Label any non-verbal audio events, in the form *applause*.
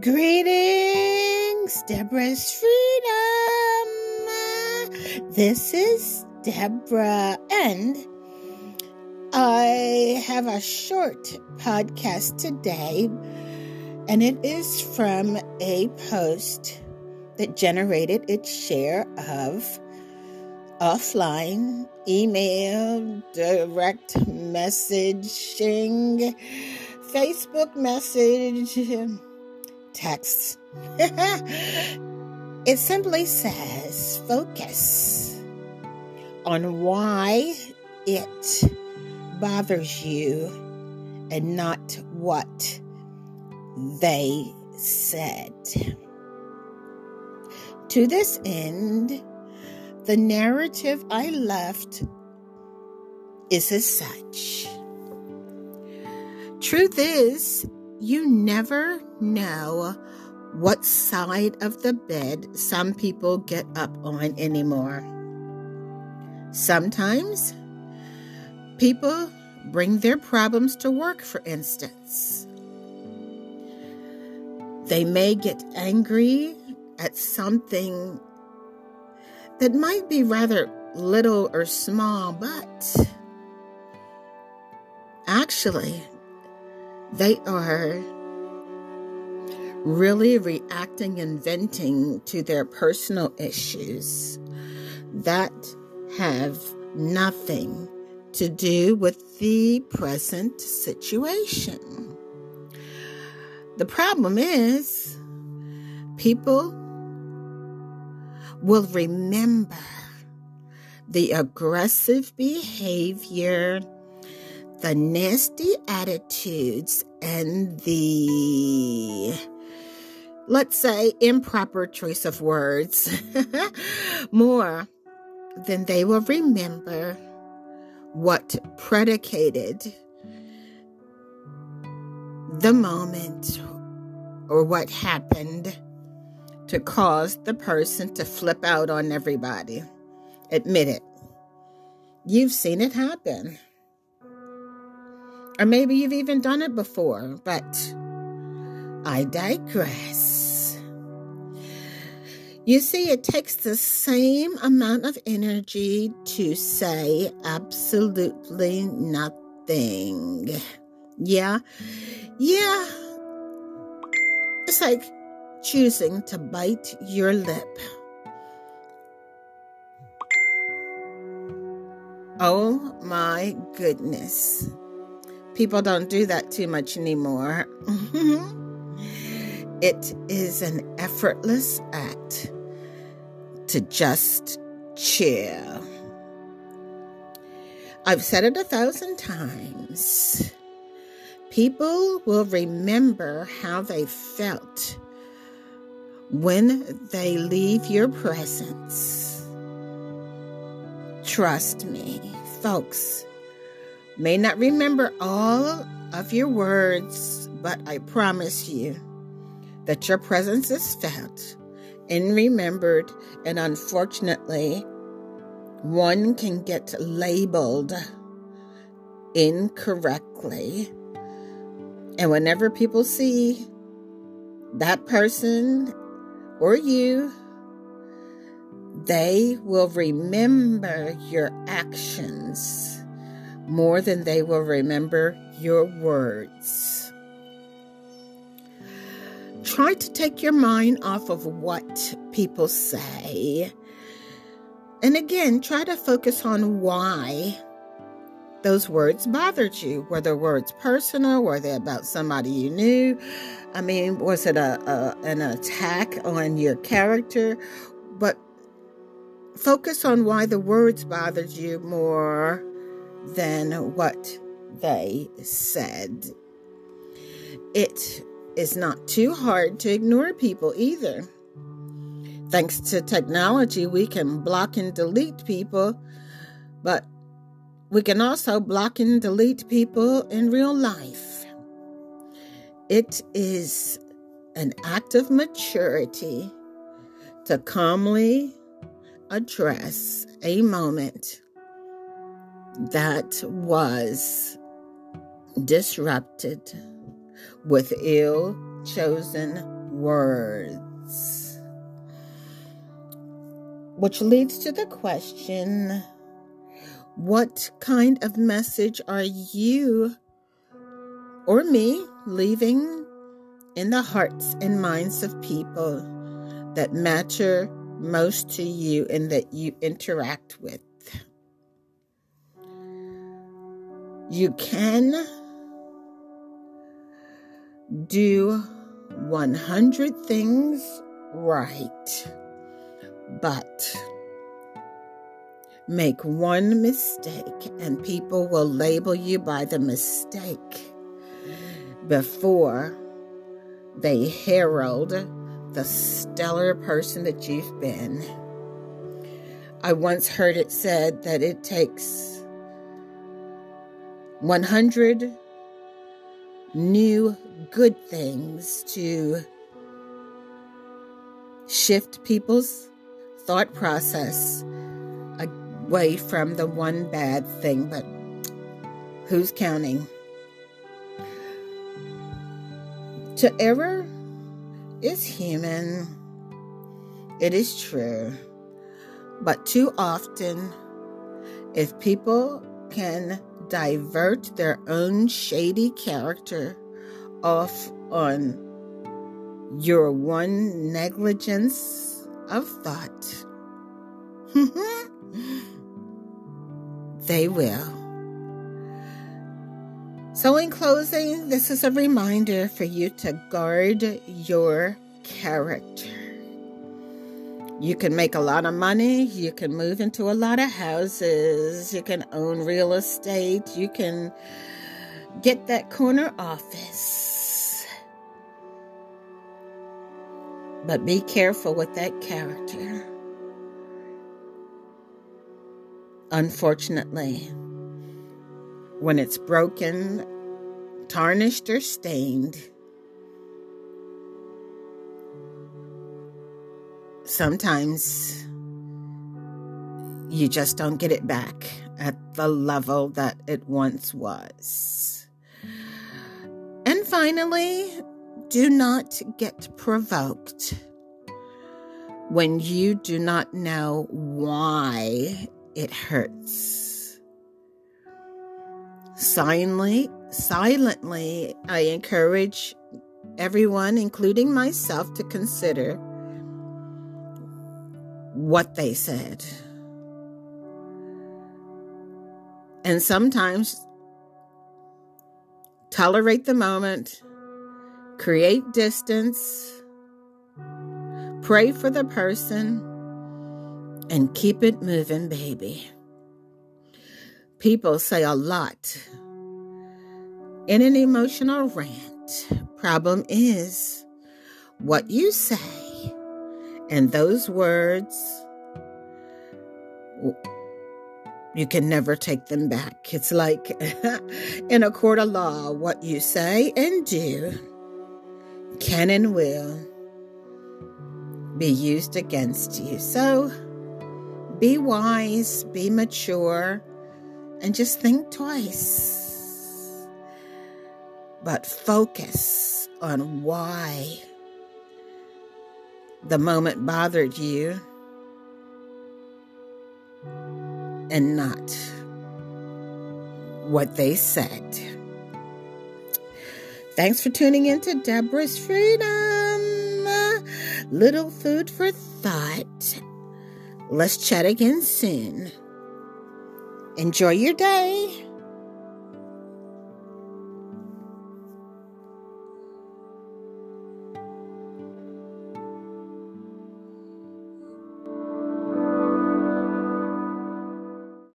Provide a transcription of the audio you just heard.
Greetings, Deborah's Freedom. This is Deborah, and I have a short podcast today, and it is from a post that generated its share of offline email, direct messaging, Facebook message text. *laughs* it simply says focus on why it bothers you and not what they said. To this end, the narrative I left is as such. Truth is, you never know what side of the bed some people get up on anymore. Sometimes people bring their problems to work, for instance. They may get angry at something that might be rather little or small, but actually, they are really reacting and venting to their personal issues that have nothing to do with the present situation. The problem is, people will remember the aggressive behavior the nasty attitudes and the, let's say, improper choice of words *laughs* more than they will remember what predicated the moment or what happened to cause the person to flip out on everybody. Admit it. You've seen it happen. Or maybe you've even done it before, but I digress. You see, it takes the same amount of energy to say absolutely nothing. Yeah, yeah. It's like choosing to bite your lip. Oh my goodness. People don't do that too much anymore. Mm-hmm. it is an effortless act to just chill. I've said it a thousand times. People will remember how they felt when they leave your presence. Trust me, folks. May not remember all of your words, but I promise you that your presence is felt and remembered, and unfortunately, one can get labeled incorrectly. And whenever people see that person or you, they will remember your actions more than they will remember your words. Try to take your mind off of what people say. And again, try to focus on why those words bothered you. Were the words personal? Were they about somebody you knew? I mean, was it a, a an attack on your character? But focus on why the words bothered you more than what they said. It is not too hard to ignore people either. Thanks to technology, we can block and delete people, but we can also block and delete people in real life. It is an act of maturity to calmly address a moment that was disrupted with ill chosen words. Which leads to the question what kind of message are you or me leaving in the hearts and minds of people that matter most to you and that you interact with? You can do 100 things right, but make one mistake and people will label you by the mistake before they herald the stellar person that you've been. I once heard it said that it takes 100 new good things to shift people's thought process away from the one bad thing, but who's counting? To error is human, it is true, but too often, if people can divert their own shady character off on your one negligence of thought. *laughs* they will. So, in closing, this is a reminder for you to guard your character. You can make a lot of money. You can move into a lot of houses. You can own real estate. You can get that corner office. But be careful with that character. Unfortunately, when it's broken, tarnished, or stained, sometimes you just don't get it back at the level that it once was. And finally, do not get provoked when you do not know why it hurts. Silently, silently, I encourage everyone, including myself, to consider what they said. And sometimes tolerate the moment, create distance, pray for the person, and keep it moving, baby. People say a lot in an emotional rant. Problem is what you say, and those words you can never take them back. It's like *laughs* in a court of law, what you say and do can and will be used against you. So be wise, be mature, and just think twice. But focus on why the moment bothered you and not what they said. Thanks for tuning in to Deborah's Freedom. Little food for thought. Let's chat again soon. Enjoy your day.